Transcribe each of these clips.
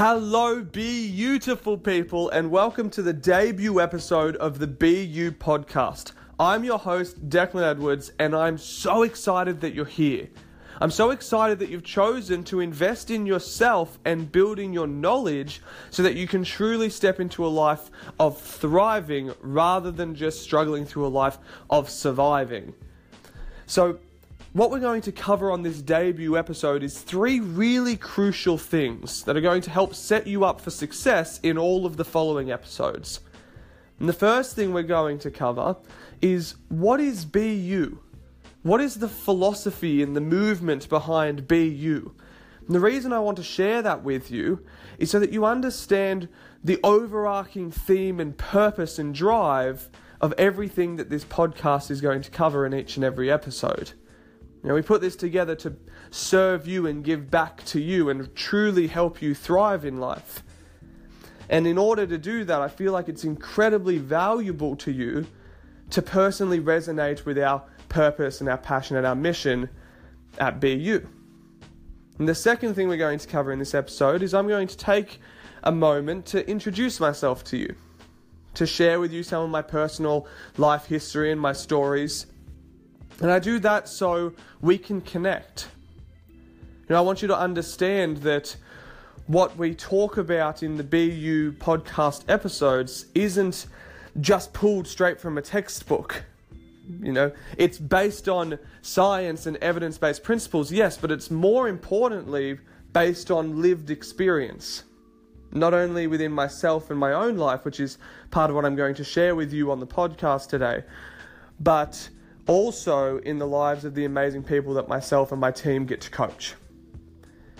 Hello, beautiful people, and welcome to the debut episode of the BU podcast. I'm your host, Declan Edwards, and I'm so excited that you're here. I'm so excited that you've chosen to invest in yourself and building your knowledge so that you can truly step into a life of thriving rather than just struggling through a life of surviving. So, what we're going to cover on this debut episode is three really crucial things that are going to help set you up for success in all of the following episodes. And the first thing we're going to cover is what is BU? What is the philosophy and the movement behind BU? And the reason I want to share that with you is so that you understand the overarching theme and purpose and drive of everything that this podcast is going to cover in each and every episode. You know, we put this together to serve you and give back to you and truly help you thrive in life. And in order to do that, I feel like it's incredibly valuable to you to personally resonate with our purpose and our passion and our mission at BU. And the second thing we're going to cover in this episode is I'm going to take a moment to introduce myself to you, to share with you some of my personal life history and my stories and I do that so we can connect. You know, I want you to understand that what we talk about in the BU podcast episodes isn't just pulled straight from a textbook. You know, it's based on science and evidence based principles, yes, but it's more importantly based on lived experience. Not only within myself and my own life, which is part of what I'm going to share with you on the podcast today, but also in the lives of the amazing people that myself and my team get to coach.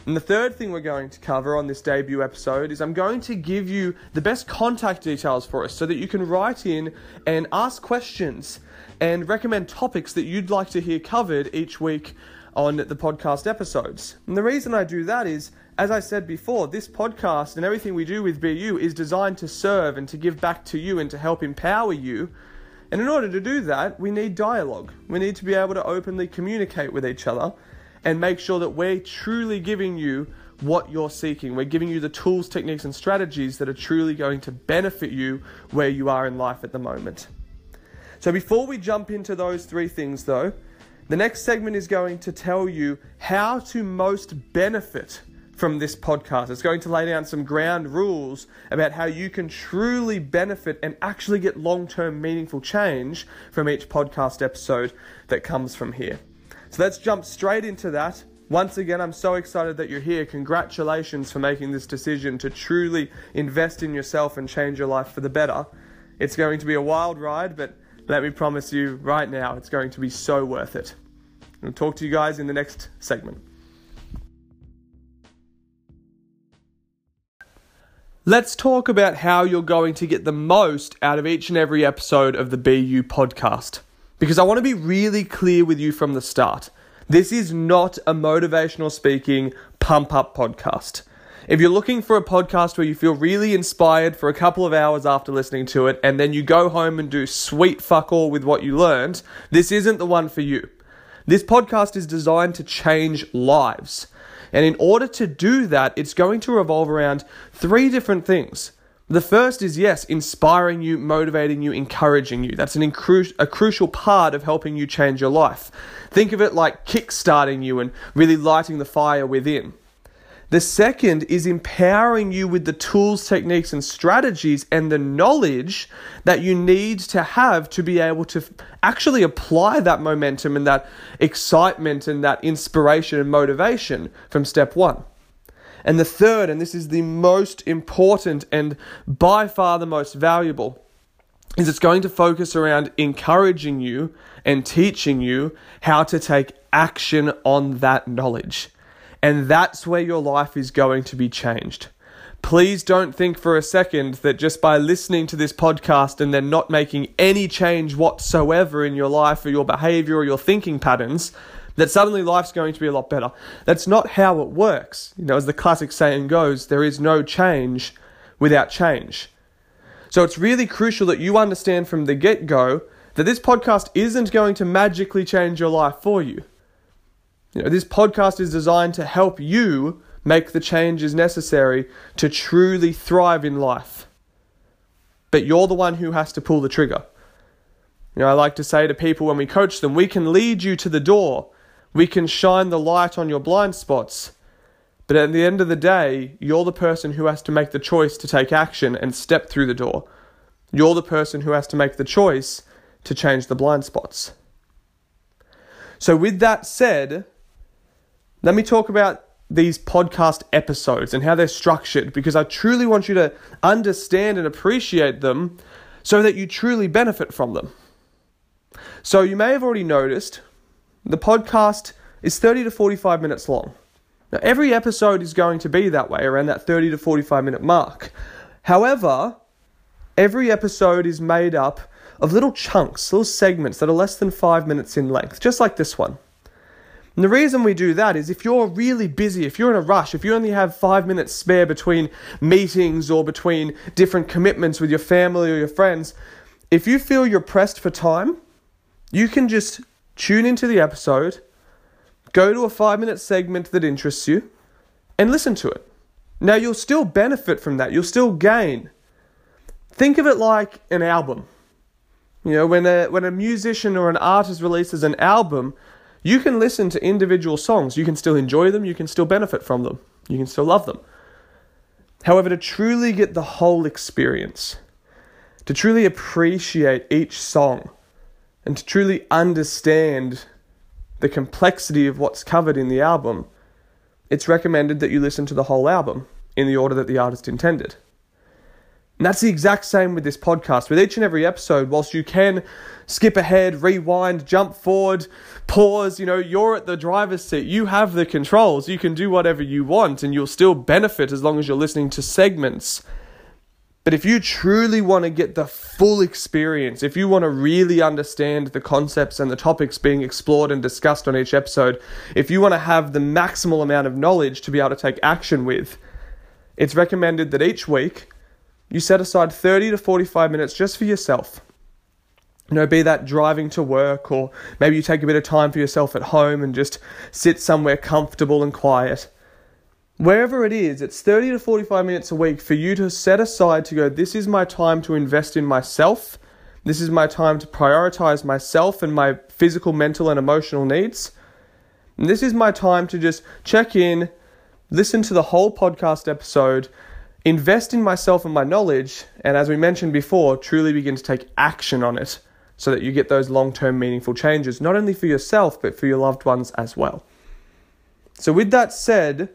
And the third thing we're going to cover on this debut episode is I'm going to give you the best contact details for us so that you can write in and ask questions and recommend topics that you'd like to hear covered each week on the podcast episodes. And the reason I do that is, as I said before, this podcast and everything we do with BU is designed to serve and to give back to you and to help empower you and in order to do that, we need dialogue. We need to be able to openly communicate with each other and make sure that we're truly giving you what you're seeking. We're giving you the tools, techniques, and strategies that are truly going to benefit you where you are in life at the moment. So, before we jump into those three things, though, the next segment is going to tell you how to most benefit from this podcast. It's going to lay down some ground rules about how you can truly benefit and actually get long term meaningful change from each podcast episode that comes from here. So let's jump straight into that. Once again, I'm so excited that you're here. Congratulations for making this decision to truly invest in yourself and change your life for the better. It's going to be a wild ride, but let me promise you right now, it's going to be so worth it. I'll talk to you guys in the next segment. Let's talk about how you're going to get the most out of each and every episode of the BU podcast. Because I want to be really clear with you from the start. This is not a motivational speaking pump up podcast. If you're looking for a podcast where you feel really inspired for a couple of hours after listening to it and then you go home and do sweet fuck all with what you learned, this isn't the one for you. This podcast is designed to change lives. And in order to do that, it's going to revolve around three different things. The first is yes, inspiring you, motivating you, encouraging you. That's an incru- a crucial part of helping you change your life. Think of it like kickstarting you and really lighting the fire within. The second is empowering you with the tools, techniques, and strategies and the knowledge that you need to have to be able to actually apply that momentum and that excitement and that inspiration and motivation from step one. And the third, and this is the most important and by far the most valuable, is it's going to focus around encouraging you and teaching you how to take action on that knowledge. And that's where your life is going to be changed. Please don't think for a second that just by listening to this podcast and then not making any change whatsoever in your life or your behavior or your thinking patterns, that suddenly life's going to be a lot better. That's not how it works. You know, as the classic saying goes, there is no change without change. So it's really crucial that you understand from the get go that this podcast isn't going to magically change your life for you. You know, this podcast is designed to help you make the changes necessary to truly thrive in life. But you're the one who has to pull the trigger. You know, I like to say to people when we coach them, we can lead you to the door, we can shine the light on your blind spots. But at the end of the day, you're the person who has to make the choice to take action and step through the door. You're the person who has to make the choice to change the blind spots. So, with that said, let me talk about these podcast episodes and how they're structured because I truly want you to understand and appreciate them so that you truly benefit from them. So, you may have already noticed the podcast is 30 to 45 minutes long. Now, every episode is going to be that way, around that 30 to 45 minute mark. However, every episode is made up of little chunks, little segments that are less than five minutes in length, just like this one. And the reason we do that is if you're really busy, if you're in a rush, if you only have five minutes spare between meetings or between different commitments with your family or your friends, if you feel you're pressed for time, you can just tune into the episode, go to a five minute segment that interests you, and listen to it. Now, you'll still benefit from that, you'll still gain. Think of it like an album. You know, when a, when a musician or an artist releases an album, you can listen to individual songs. You can still enjoy them, you can still benefit from them, you can still love them. However, to truly get the whole experience, to truly appreciate each song, and to truly understand the complexity of what's covered in the album, it's recommended that you listen to the whole album in the order that the artist intended. And that's the exact same with this podcast. With each and every episode, whilst you can skip ahead, rewind, jump forward, pause, you know, you're at the driver's seat. You have the controls. You can do whatever you want and you'll still benefit as long as you're listening to segments. But if you truly want to get the full experience, if you want to really understand the concepts and the topics being explored and discussed on each episode, if you want to have the maximal amount of knowledge to be able to take action with, it's recommended that each week you set aside 30 to 45 minutes just for yourself. You know, be that driving to work, or maybe you take a bit of time for yourself at home and just sit somewhere comfortable and quiet. Wherever it is, it's 30 to 45 minutes a week for you to set aside to go, this is my time to invest in myself. This is my time to prioritize myself and my physical, mental, and emotional needs. And this is my time to just check in, listen to the whole podcast episode, invest in myself and my knowledge, and as we mentioned before, truly begin to take action on it so that you get those long term meaningful changes, not only for yourself, but for your loved ones as well. So, with that said,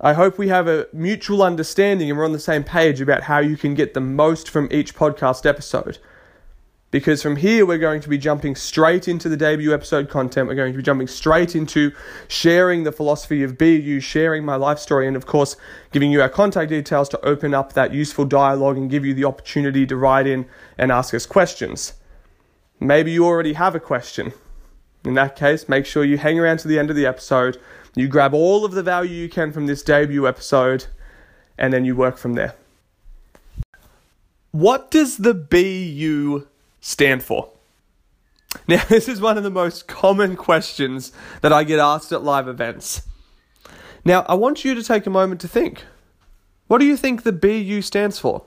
I hope we have a mutual understanding and we're on the same page about how you can get the most from each podcast episode because from here we're going to be jumping straight into the debut episode content. We're going to be jumping straight into sharing the philosophy of BU, sharing my life story, and of course, giving you our contact details to open up that useful dialogue and give you the opportunity to write in and ask us questions. Maybe you already have a question. In that case, make sure you hang around to the end of the episode, you grab all of the value you can from this debut episode, and then you work from there. What does the BU stand for? Now, this is one of the most common questions that I get asked at live events. Now, I want you to take a moment to think. What do you think the BU stands for?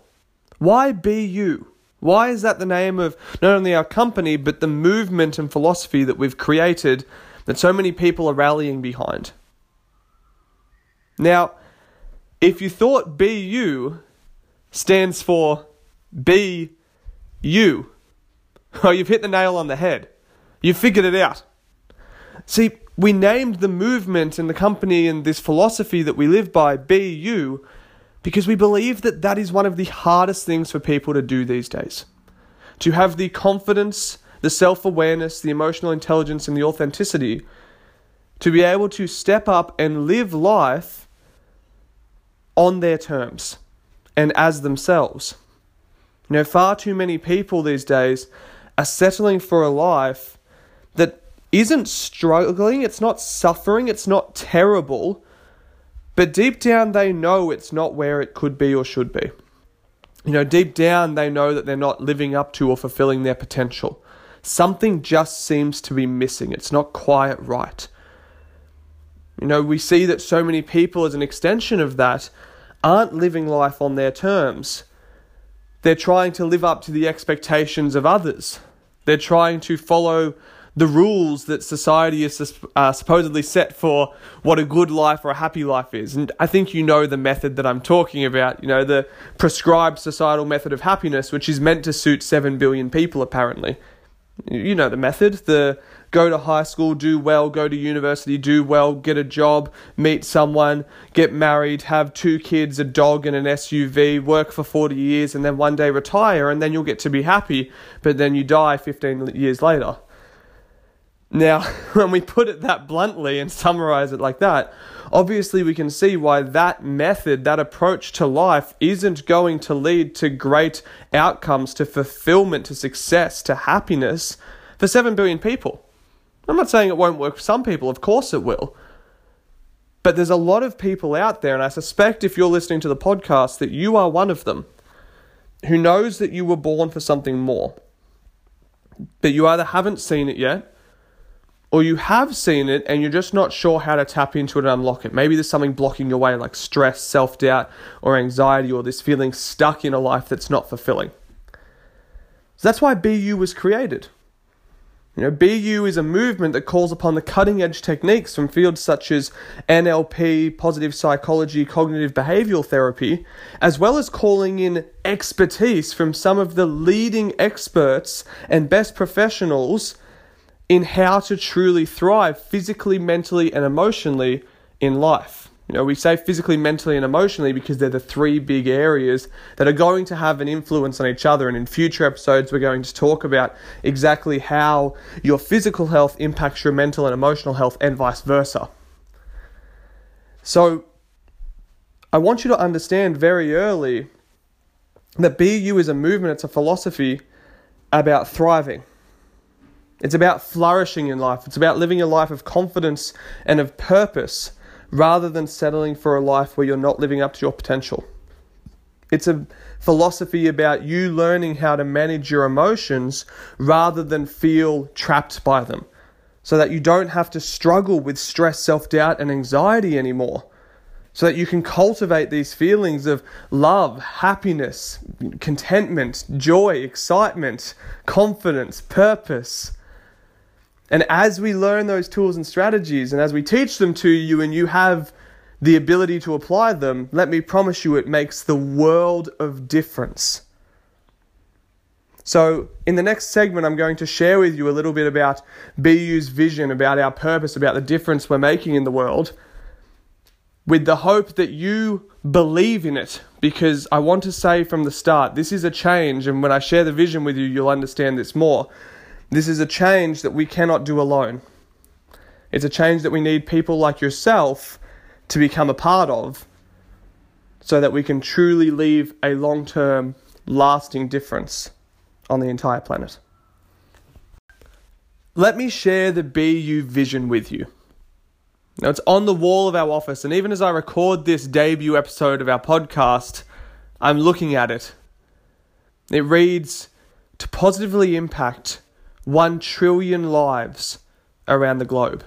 Why BU? Why is that the name of not only our company, but the movement and philosophy that we've created that so many people are rallying behind? Now, if you thought BU stands for be you, Oh, you've hit the nail on the head. You've figured it out. See, we named the movement and the company and this philosophy that we live by You because we believe that that is one of the hardest things for people to do these days. To have the confidence, the self awareness, the emotional intelligence, and the authenticity to be able to step up and live life on their terms and as themselves. You know, far too many people these days are settling for a life that isn't struggling, it's not suffering, it's not terrible, but deep down they know it's not where it could be or should be. You know, deep down they know that they're not living up to or fulfilling their potential. Something just seems to be missing, it's not quite right. You know, we see that so many people, as an extension of that, aren't living life on their terms. They're trying to live up to the expectations of others. They're trying to follow the rules that society is uh, supposedly set for what a good life or a happy life is. And I think you know the method that I'm talking about, you know, the prescribed societal method of happiness, which is meant to suit 7 billion people, apparently. You know the method, the go to high school, do well, go to university, do well, get a job, meet someone, get married, have two kids, a dog, and an SUV, work for 40 years, and then one day retire, and then you'll get to be happy, but then you die 15 years later. Now, when we put it that bluntly and summarize it like that, obviously we can see why that method, that approach to life, isn't going to lead to great outcomes, to fulfillment, to success, to happiness for 7 billion people. I'm not saying it won't work for some people, of course it will. But there's a lot of people out there, and I suspect if you're listening to the podcast that you are one of them, who knows that you were born for something more. But you either haven't seen it yet, or you have seen it and you're just not sure how to tap into it and unlock it. Maybe there's something blocking your way, like stress, self doubt, or anxiety, or this feeling stuck in a life that's not fulfilling. So that's why BU was created. You know, BU is a movement that calls upon the cutting edge techniques from fields such as NLP, positive psychology, cognitive behavioral therapy, as well as calling in expertise from some of the leading experts and best professionals in how to truly thrive physically, mentally, and emotionally in life. You know, we say physically, mentally, and emotionally because they're the three big areas that are going to have an influence on each other. And in future episodes, we're going to talk about exactly how your physical health impacts your mental and emotional health, and vice versa. So, I want you to understand very early that BU is a movement, it's a philosophy about thriving. It's about flourishing in life. It's about living a life of confidence and of purpose rather than settling for a life where you're not living up to your potential. It's a philosophy about you learning how to manage your emotions rather than feel trapped by them, so that you don't have to struggle with stress, self doubt, and anxiety anymore. So that you can cultivate these feelings of love, happiness, contentment, joy, excitement, confidence, purpose and as we learn those tools and strategies, and as we teach them to you, and you have the ability to apply them, let me promise you it makes the world of difference. So, in the next segment, I'm going to share with you a little bit about BU's vision, about our purpose, about the difference we're making in the world, with the hope that you believe in it. Because I want to say from the start, this is a change, and when I share the vision with you, you'll understand this more. This is a change that we cannot do alone. It's a change that we need people like yourself to become a part of so that we can truly leave a long term, lasting difference on the entire planet. Let me share the BU vision with you. Now, it's on the wall of our office, and even as I record this debut episode of our podcast, I'm looking at it. It reads To positively impact 1 trillion lives around the globe.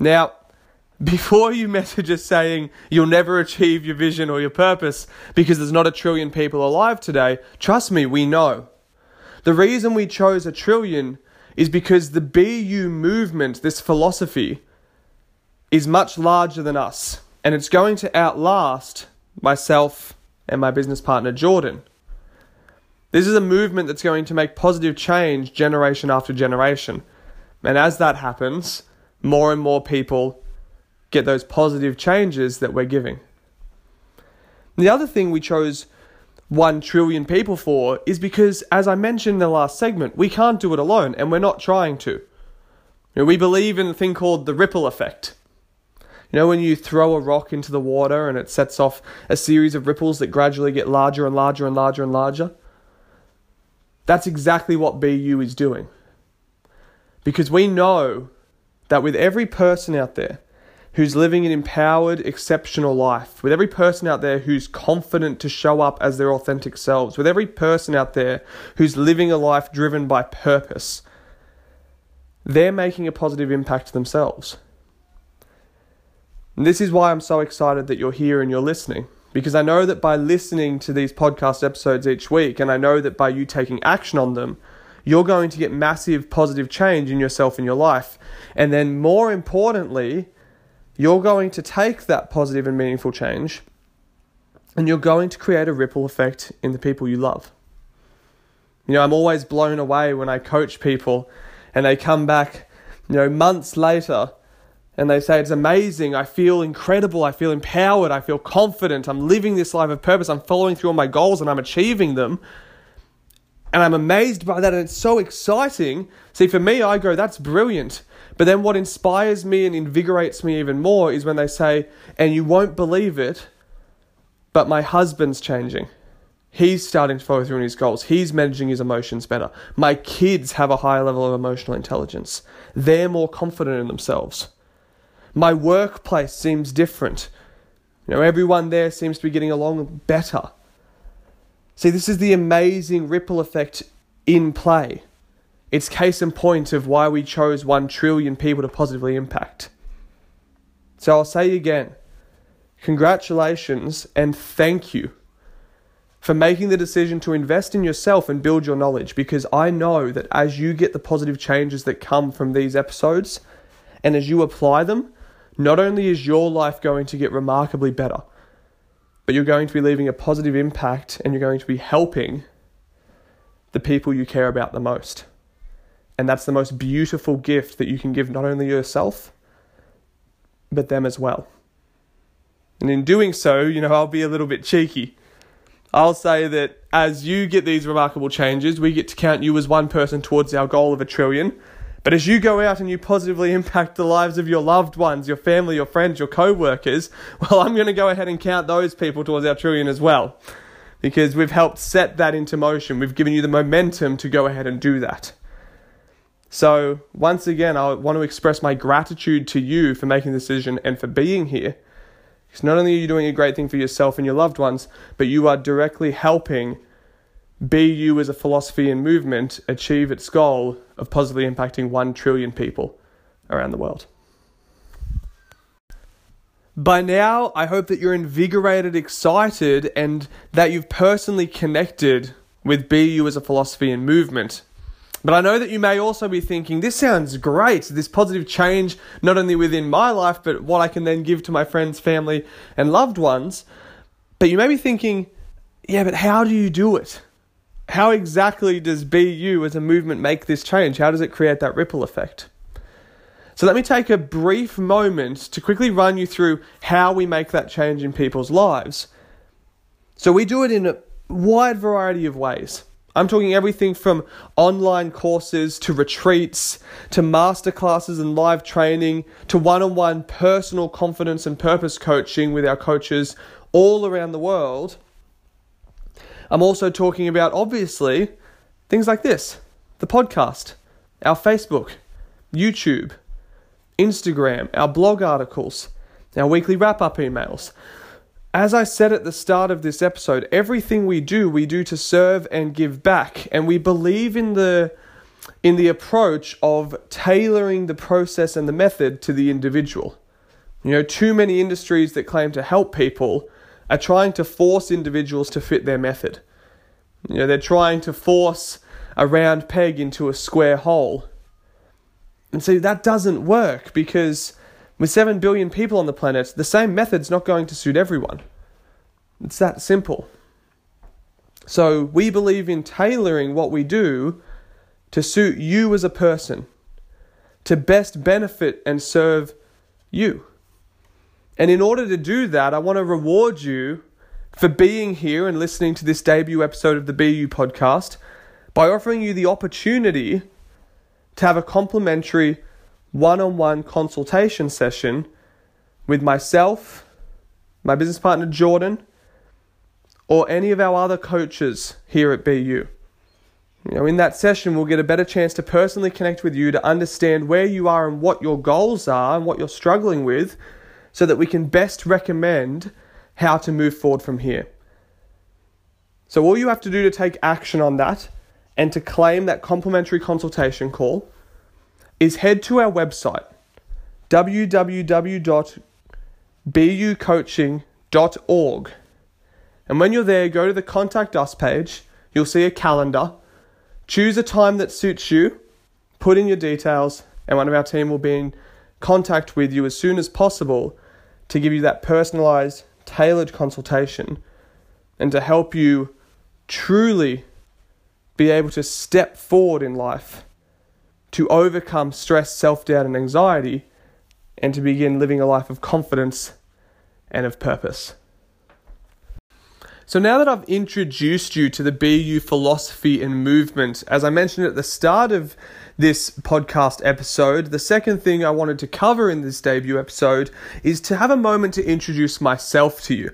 Now, before you message us saying you'll never achieve your vision or your purpose because there's not a trillion people alive today, trust me, we know. The reason we chose a trillion is because the BU movement, this philosophy, is much larger than us, and it's going to outlast myself and my business partner Jordan. This is a movement that's going to make positive change generation after generation. And as that happens, more and more people get those positive changes that we're giving. The other thing we chose 1 trillion people for is because, as I mentioned in the last segment, we can't do it alone and we're not trying to. You know, we believe in a thing called the ripple effect. You know, when you throw a rock into the water and it sets off a series of ripples that gradually get larger and larger and larger and larger? That's exactly what BU is doing. Because we know that with every person out there who's living an empowered, exceptional life, with every person out there who's confident to show up as their authentic selves, with every person out there who's living a life driven by purpose, they're making a positive impact themselves. And this is why I'm so excited that you're here and you're listening. Because I know that by listening to these podcast episodes each week, and I know that by you taking action on them, you're going to get massive positive change in yourself and your life. And then, more importantly, you're going to take that positive and meaningful change and you're going to create a ripple effect in the people you love. You know, I'm always blown away when I coach people and they come back, you know, months later and they say, It's amazing. I feel incredible. I feel empowered. I feel confident. I'm living this life of purpose. I'm following through on my goals and I'm achieving them. And I'm amazed by that. And it's so exciting. See, for me, I go, That's brilliant. But then what inspires me and invigorates me even more is when they say, And you won't believe it, but my husband's changing. He's starting to follow through on his goals. He's managing his emotions better. My kids have a higher level of emotional intelligence. They're more confident in themselves. My workplace seems different. You know, everyone there seems to be getting along better. See, this is the amazing ripple effect in play. It's case in point of why we chose 1 trillion people to positively impact. So I'll say again congratulations and thank you for making the decision to invest in yourself and build your knowledge because I know that as you get the positive changes that come from these episodes and as you apply them, not only is your life going to get remarkably better, but you're going to be leaving a positive impact and you're going to be helping the people you care about the most. And that's the most beautiful gift that you can give not only yourself, but them as well. And in doing so, you know, I'll be a little bit cheeky. I'll say that as you get these remarkable changes, we get to count you as one person towards our goal of a trillion. But as you go out and you positively impact the lives of your loved ones, your family, your friends, your co workers, well, I'm going to go ahead and count those people towards our trillion as well. Because we've helped set that into motion. We've given you the momentum to go ahead and do that. So, once again, I want to express my gratitude to you for making the decision and for being here. Because not only are you doing a great thing for yourself and your loved ones, but you are directly helping BU as a philosophy and movement achieve its goal of positively impacting 1 trillion people around the world. By now, I hope that you're invigorated, excited, and that you've personally connected with BU as a philosophy and movement. But I know that you may also be thinking, this sounds great, this positive change, not only within my life, but what I can then give to my friends, family, and loved ones. But you may be thinking, yeah, but how do you do it? How exactly does BU as a movement make this change? How does it create that ripple effect? So let me take a brief moment to quickly run you through how we make that change in people's lives. So we do it in a wide variety of ways. I'm talking everything from online courses to retreats to masterclasses and live training to one on one personal confidence and purpose coaching with our coaches all around the world I'm also talking about, obviously, things like this the podcast, our Facebook, YouTube, Instagram, our blog articles, our weekly wrap up emails. As I said at the start of this episode, everything we do, we do to serve and give back. And we believe in the in the approach of tailoring the process and the method to the individual. You know, too many industries that claim to help people are trying to force individuals to fit their method. You know, they're trying to force a round peg into a square hole. And see, that doesn't work because with 7 billion people on the planet, the same method's not going to suit everyone. It's that simple. So we believe in tailoring what we do to suit you as a person, to best benefit and serve you. And in order to do that, I want to reward you for being here and listening to this debut episode of the BU podcast by offering you the opportunity to have a complimentary one on one consultation session with myself, my business partner Jordan, or any of our other coaches here at BU. You know, in that session, we'll get a better chance to personally connect with you to understand where you are and what your goals are and what you're struggling with so that we can best recommend how to move forward from here. So, all you have to do to take action on that and to claim that complimentary consultation call is head to our website www.bucoaching.org. And when you're there, go to the contact us page. You'll see a calendar. Choose a time that suits you, put in your details, and one of our team will be in contact with you as soon as possible to give you that personalized, tailored consultation and to help you truly be able to step forward in life, to overcome stress, self doubt, and anxiety, and to begin living a life of confidence and of purpose. So, now that I've introduced you to the BU philosophy and movement, as I mentioned at the start of this podcast episode, the second thing I wanted to cover in this debut episode is to have a moment to introduce myself to you.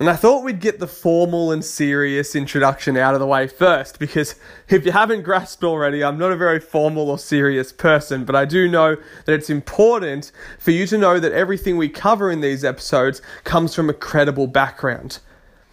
And I thought we'd get the formal and serious introduction out of the way first, because if you haven't grasped already, I'm not a very formal or serious person, but I do know that it's important for you to know that everything we cover in these episodes comes from a credible background.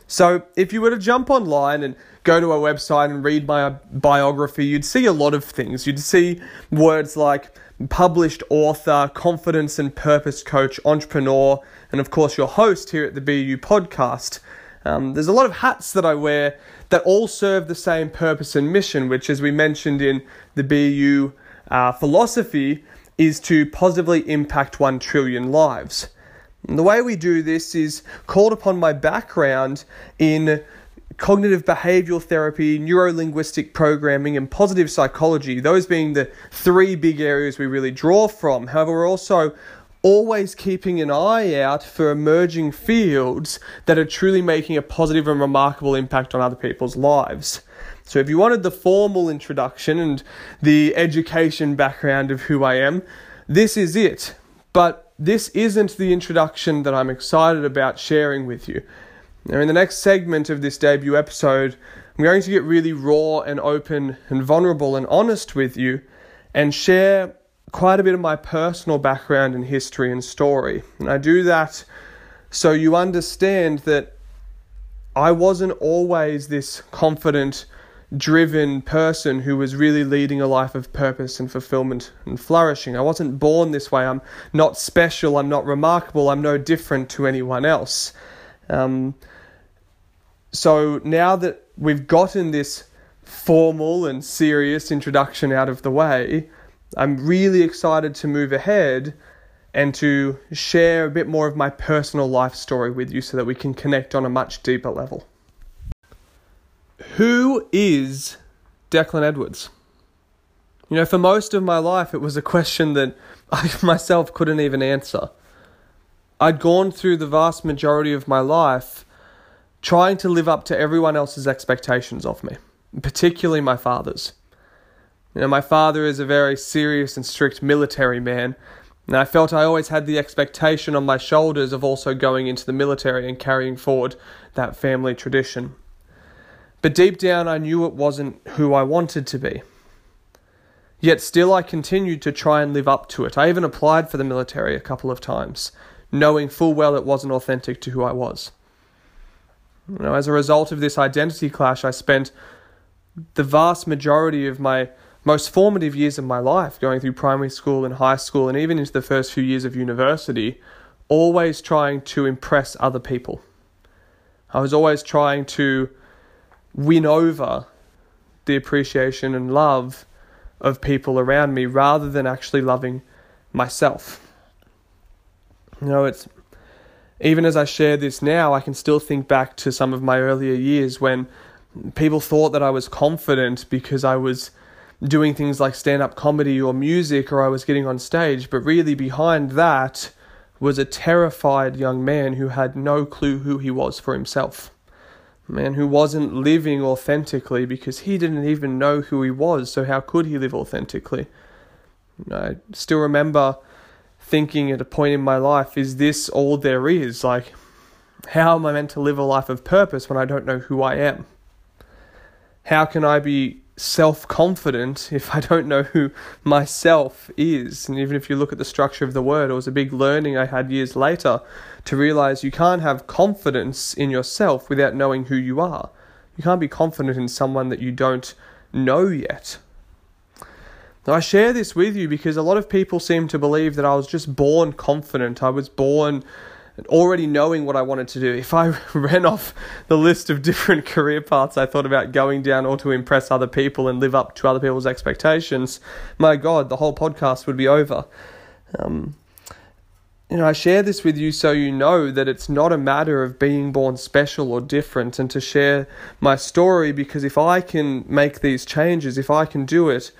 So if you were to jump online and go to a website and read my biography, you'd see a lot of things. You'd see words like published author, confidence and purpose coach, entrepreneur, and of course, your host here at the BU podcast. Um, there's a lot of hats that I wear that all serve the same purpose and mission, which, as we mentioned in the BU uh, philosophy, is to positively impact 1 trillion lives. And the way we do this is called upon my background in cognitive behavioral therapy, neurolinguistic programming, and positive psychology, those being the three big areas we really draw from. However, we're also always keeping an eye out for emerging fields that are truly making a positive and remarkable impact on other people's lives. So, if you wanted the formal introduction and the education background of who I am, this is it. But this isn't the introduction that I'm excited about sharing with you. Now, in the next segment of this debut episode, I'm going to get really raw and open and vulnerable and honest with you and share quite a bit of my personal background and history and story. And I do that so you understand that I wasn't always this confident, driven person who was really leading a life of purpose and fulfillment and flourishing. I wasn't born this way. I'm not special. I'm not remarkable. I'm no different to anyone else. Um, so now that we've gotten this formal and serious introduction out of the way, I'm really excited to move ahead and to share a bit more of my personal life story with you so that we can connect on a much deeper level. Who is Declan Edwards? You know, for most of my life, it was a question that I myself couldn't even answer. I'd gone through the vast majority of my life trying to live up to everyone else's expectations of me, particularly my father's. You know, my father is a very serious and strict military man, and I felt I always had the expectation on my shoulders of also going into the military and carrying forward that family tradition. But deep down, I knew it wasn't who I wanted to be. Yet still, I continued to try and live up to it. I even applied for the military a couple of times, knowing full well it wasn't authentic to who I was. You know, as a result of this identity clash, I spent the vast majority of my most formative years of my life, going through primary school and high school, and even into the first few years of university, always trying to impress other people. I was always trying to win over the appreciation and love of people around me rather than actually loving myself. You know, it's even as I share this now, I can still think back to some of my earlier years when people thought that I was confident because I was doing things like stand up comedy or music or I was getting on stage, but really behind that was a terrified young man who had no clue who he was for himself. A man who wasn't living authentically because he didn't even know who he was, so how could he live authentically? I still remember thinking at a point in my life, is this all there is? Like, how am I meant to live a life of purpose when I don't know who I am? How can I be self confident if I don't know who myself is. And even if you look at the structure of the word, it was a big learning I had years later to realize you can't have confidence in yourself without knowing who you are. You can't be confident in someone that you don't know yet. Now, I share this with you because a lot of people seem to believe that I was just born confident. I was born already knowing what I wanted to do. If I ran off the list of different career paths I thought about going down or to impress other people and live up to other people's expectations, my God, the whole podcast would be over. Um, you know, I share this with you so you know that it's not a matter of being born special or different and to share my story because if I can make these changes, if I can do it,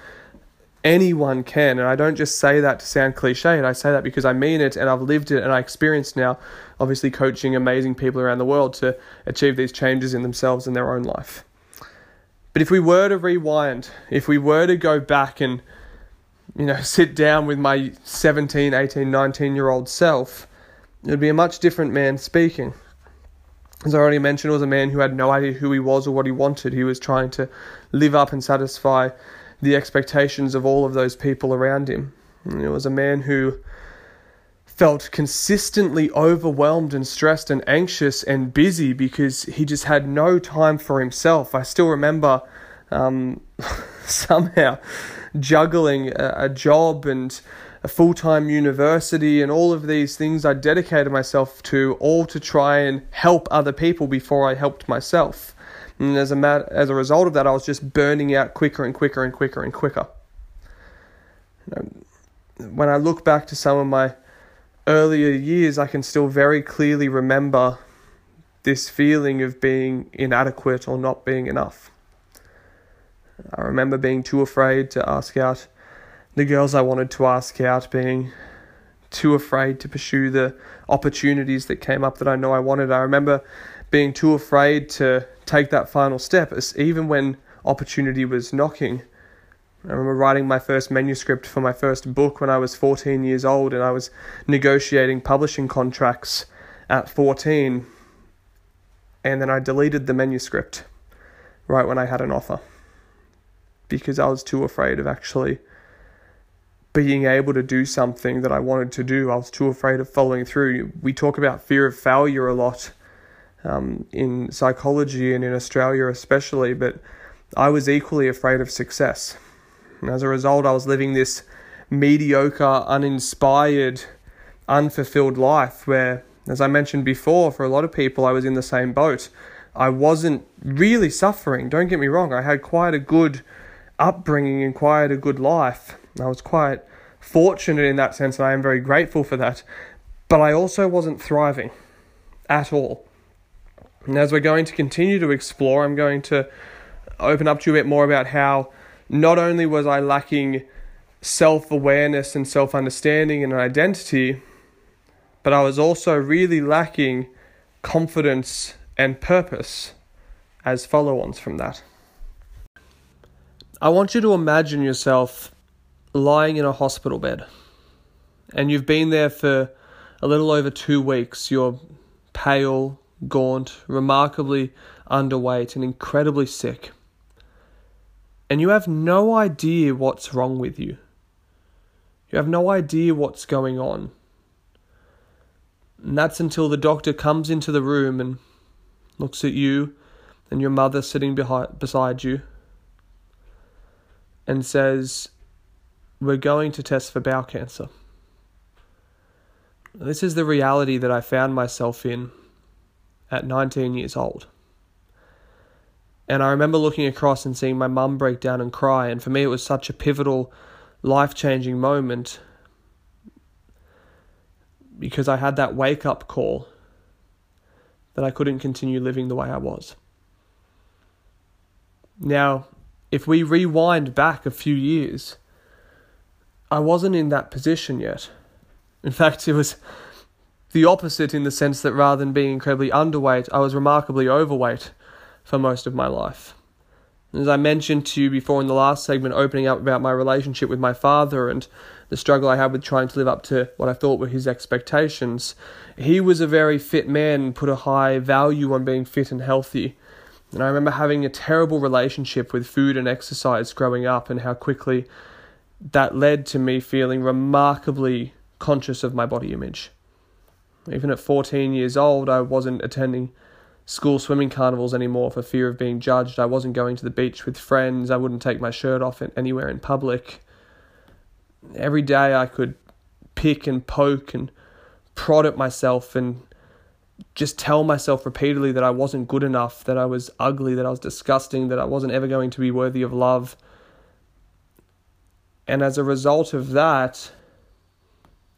anyone can. And I don't just say that to sound cliched, I say that because I mean it and I've lived it and I experienced now, obviously, coaching amazing people around the world to achieve these changes in themselves and their own life. But if we were to rewind, if we were to go back and you know, sit down with my 17, 18, 19 year old self, it would be a much different man speaking. As I already mentioned, it was a man who had no idea who he was or what he wanted. He was trying to live up and satisfy the expectations of all of those people around him. And it was a man who felt consistently overwhelmed and stressed and anxious and busy because he just had no time for himself. I still remember um, somehow juggling a, a job and a full time university and all of these things I dedicated myself to, all to try and help other people before I helped myself. And as a, mat- as a result of that, I was just burning out quicker and quicker and quicker and quicker. You when I look back to some of my earlier years, I can still very clearly remember this feeling of being inadequate or not being enough. I remember being too afraid to ask out the girls I wanted to ask out, being too afraid to pursue the opportunities that came up that I know I wanted. I remember being too afraid to take that final step, even when opportunity was knocking. I remember writing my first manuscript for my first book when I was 14 years old, and I was negotiating publishing contracts at 14, and then I deleted the manuscript right when I had an offer because I was too afraid of actually being able to do something that I wanted to do. I was too afraid of following through. We talk about fear of failure a lot um, in psychology and in Australia especially, but I was equally afraid of success. And as a result, I was living this mediocre, uninspired, unfulfilled life where, as I mentioned before, for a lot of people, I was in the same boat. I wasn't really suffering, don't get me wrong, I had quite a good upbringing and quite a good life. I was quite fortunate in that sense, and I am very grateful for that. But I also wasn't thriving at all. And as we're going to continue to explore, I'm going to open up to you a bit more about how not only was I lacking self awareness and self understanding and identity, but I was also really lacking confidence and purpose as follow ons from that. I want you to imagine yourself lying in a hospital bed and you've been there for a little over two weeks. You're pale, gaunt, remarkably underweight, and incredibly sick. And you have no idea what's wrong with you. You have no idea what's going on. And that's until the doctor comes into the room and looks at you and your mother sitting behind, beside you and says, We're going to test for bowel cancer. This is the reality that I found myself in at 19 years old. And I remember looking across and seeing my mum break down and cry. And for me, it was such a pivotal, life changing moment because I had that wake up call that I couldn't continue living the way I was. Now, if we rewind back a few years, I wasn't in that position yet. In fact, it was the opposite in the sense that rather than being incredibly underweight, I was remarkably overweight for most of my life. As I mentioned to you before in the last segment, opening up about my relationship with my father and the struggle I had with trying to live up to what I thought were his expectations, he was a very fit man and put a high value on being fit and healthy. And I remember having a terrible relationship with food and exercise growing up, and how quickly that led to me feeling remarkably conscious of my body image. Even at 14 years old, I wasn't attending school swimming carnivals anymore for fear of being judged. I wasn't going to the beach with friends. I wouldn't take my shirt off anywhere in public. Every day I could pick and poke and prod at myself and just tell myself repeatedly that I wasn't good enough, that I was ugly, that I was disgusting, that I wasn't ever going to be worthy of love. And as a result of that,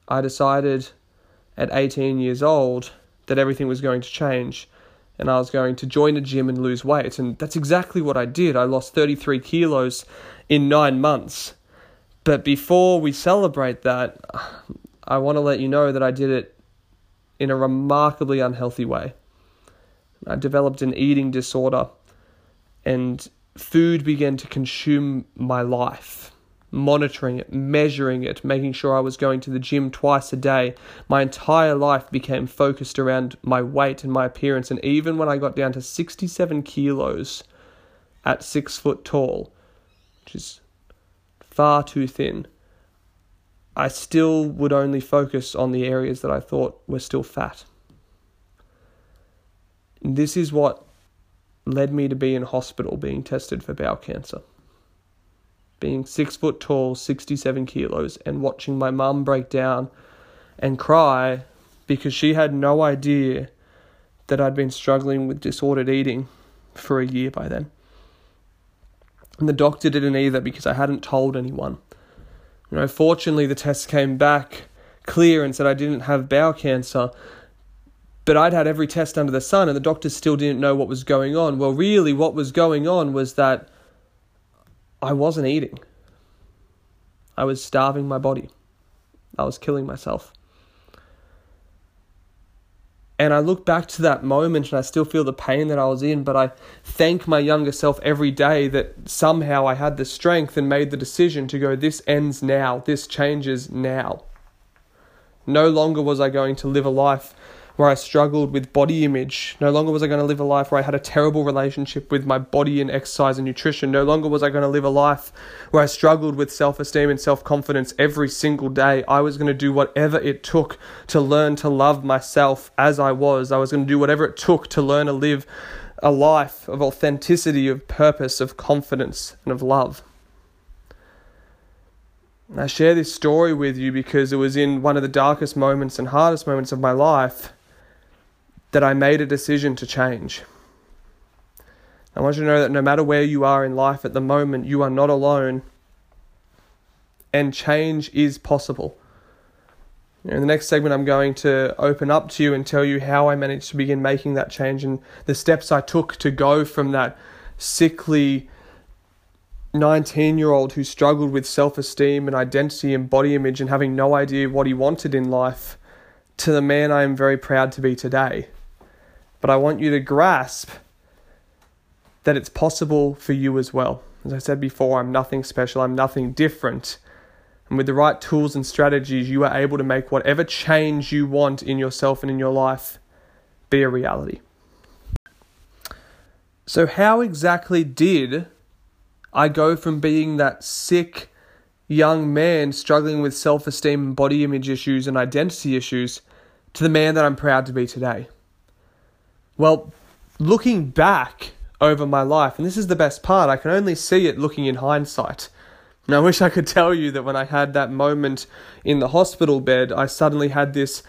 I decided at 18 years old that everything was going to change and I was going to join a gym and lose weight. And that's exactly what I did. I lost 33 kilos in nine months. But before we celebrate that, I want to let you know that I did it in a remarkably unhealthy way. I developed an eating disorder, and food began to consume my life. Monitoring it, measuring it, making sure I was going to the gym twice a day. My entire life became focused around my weight and my appearance. And even when I got down to 67 kilos at six foot tall, which is far too thin, I still would only focus on the areas that I thought were still fat. This is what led me to be in hospital being tested for bowel cancer. Being six foot tall, 67 kilos, and watching my mum break down and cry because she had no idea that I'd been struggling with disordered eating for a year by then. And the doctor didn't either because I hadn't told anyone. You know, fortunately, the test came back clear and said I didn't have bowel cancer. But I'd had every test under the sun, and the doctors still didn't know what was going on. Well, really, what was going on was that I wasn't eating. I was starving my body. I was killing myself. And I look back to that moment and I still feel the pain that I was in, but I thank my younger self every day that somehow I had the strength and made the decision to go, this ends now, this changes now. No longer was I going to live a life where I struggled with body image. No longer was I going to live a life where I had a terrible relationship with my body and exercise and nutrition. No longer was I going to live a life where I struggled with self esteem and self confidence every single day. I was going to do whatever it took to learn to love myself as I was. I was going to do whatever it took to learn to live a life of authenticity, of purpose, of confidence, and of love. I share this story with you because it was in one of the darkest moments and hardest moments of my life that I made a decision to change. I want you to know that no matter where you are in life at the moment, you are not alone and change is possible. In the next segment, I'm going to open up to you and tell you how I managed to begin making that change and the steps I took to go from that sickly 19 year old who struggled with self esteem and identity and body image and having no idea what he wanted in life to the man I am very proud to be today. But I want you to grasp that it's possible for you as well. As I said before, I'm nothing special, I'm nothing different. And with the right tools and strategies, you are able to make whatever change you want in yourself and in your life be a reality. So, how exactly did I go from being that sick young man struggling with self esteem and body image issues and identity issues to the man that I'm proud to be today? Well, looking back over my life, and this is the best part, I can only see it looking in hindsight. And I wish I could tell you that when I had that moment in the hospital bed, I suddenly had this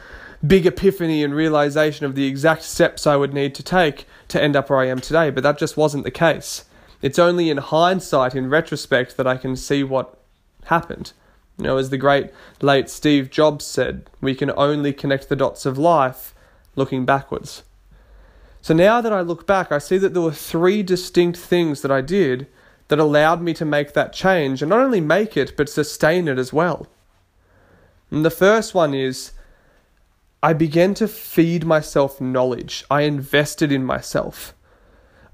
big epiphany and realization of the exact steps I would need to take to end up where I am today, but that just wasn't the case. It's only in hindsight, in retrospect, that I can see what happened. You know, as the great late Steve Jobs said, we can only connect the dots of life looking backwards. So now that I look back, I see that there were three distinct things that I did that allowed me to make that change and not only make it, but sustain it as well. And the first one is I began to feed myself knowledge, I invested in myself.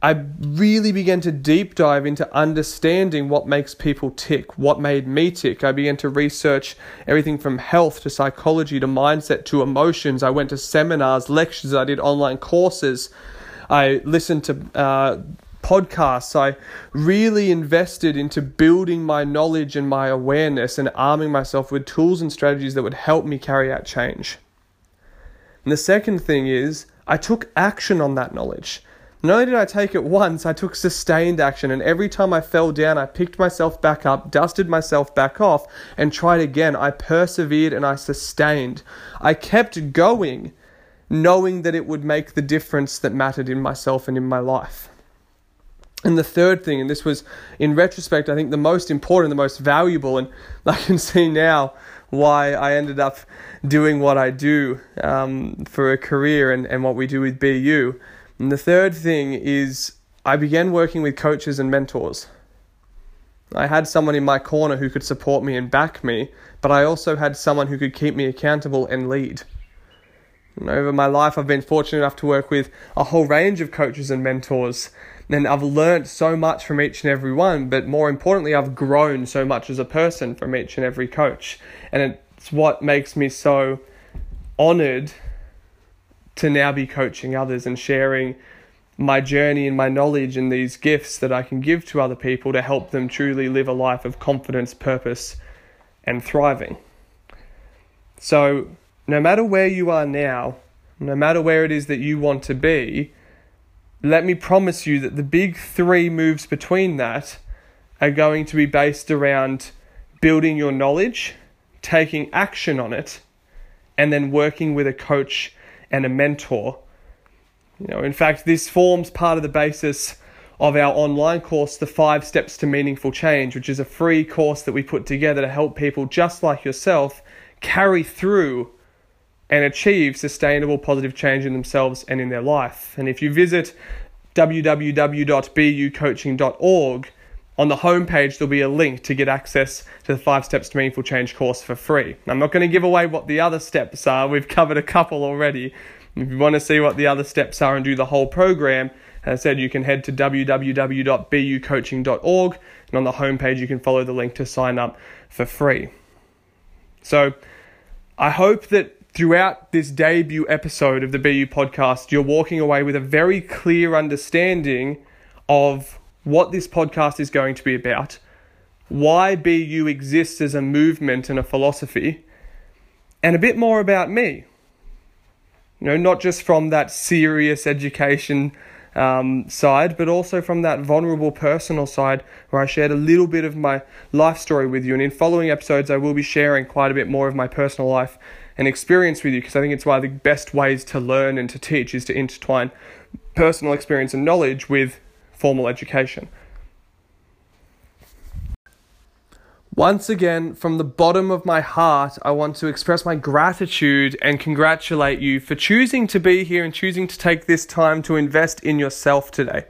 I really began to deep dive into understanding what makes people tick, what made me tick. I began to research everything from health to psychology to mindset to emotions. I went to seminars, lectures, I did online courses, I listened to uh, podcasts. I really invested into building my knowledge and my awareness and arming myself with tools and strategies that would help me carry out change. And the second thing is, I took action on that knowledge. Not only did I take it once, I took sustained action, and every time I fell down, I picked myself back up, dusted myself back off, and tried again. I persevered and I sustained. I kept going knowing that it would make the difference that mattered in myself and in my life. And the third thing, and this was in retrospect, I think the most important, the most valuable, and I can see now why I ended up doing what I do um, for a career and, and what we do with BU. And the third thing is I began working with coaches and mentors. I had someone in my corner who could support me and back me, but I also had someone who could keep me accountable and lead. And over my life, I've been fortunate enough to work with a whole range of coaches and mentors, and I've learned so much from each and every one, but more importantly, I've grown so much as a person from each and every coach. And it's what makes me so honored to now be coaching others and sharing my journey and my knowledge and these gifts that I can give to other people to help them truly live a life of confidence, purpose, and thriving. So, no matter where you are now, no matter where it is that you want to be, let me promise you that the big three moves between that are going to be based around building your knowledge, taking action on it, and then working with a coach and a mentor you know, in fact, this forms part of the basis of our online course, The Five Steps to Meaningful Change, which is a free course that we put together to help people just like yourself carry through and achieve sustainable positive change in themselves and in their life. And if you visit www.bucoaching.org, on the homepage there'll be a link to get access to the Five Steps to Meaningful Change course for free. I'm not going to give away what the other steps are, we've covered a couple already, if you want to see what the other steps are and do the whole program, as I said, you can head to www.bucoaching.org and on the homepage you can follow the link to sign up for free. So I hope that throughout this debut episode of the BU podcast, you're walking away with a very clear understanding of what this podcast is going to be about, why BU exists as a movement and a philosophy, and a bit more about me. You know, not just from that serious education um, side, but also from that vulnerable personal side where I shared a little bit of my life story with you. And in following episodes, I will be sharing quite a bit more of my personal life and experience with you because I think it's one of the best ways to learn and to teach is to intertwine personal experience and knowledge with formal education. Once again, from the bottom of my heart, I want to express my gratitude and congratulate you for choosing to be here and choosing to take this time to invest in yourself today.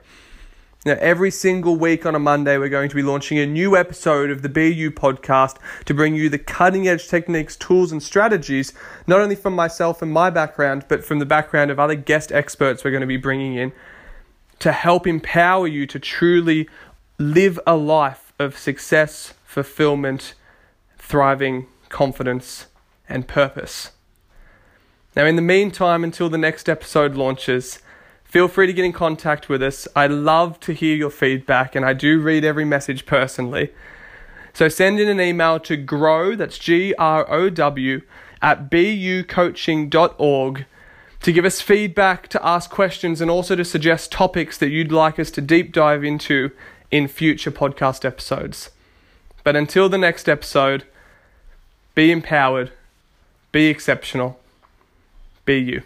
Now, every single week on a Monday, we're going to be launching a new episode of the BU podcast to bring you the cutting edge techniques, tools, and strategies, not only from myself and my background, but from the background of other guest experts we're going to be bringing in to help empower you to truly live a life of success, fulfillment, thriving, confidence, and purpose. Now, in the meantime, until the next episode launches, feel free to get in contact with us. I love to hear your feedback, and I do read every message personally. So send in an email to grow, that's G R O W, at bucoaching.org to give us feedback, to ask questions, and also to suggest topics that you'd like us to deep dive into in future podcast episodes. But until the next episode, be empowered, be exceptional, be you.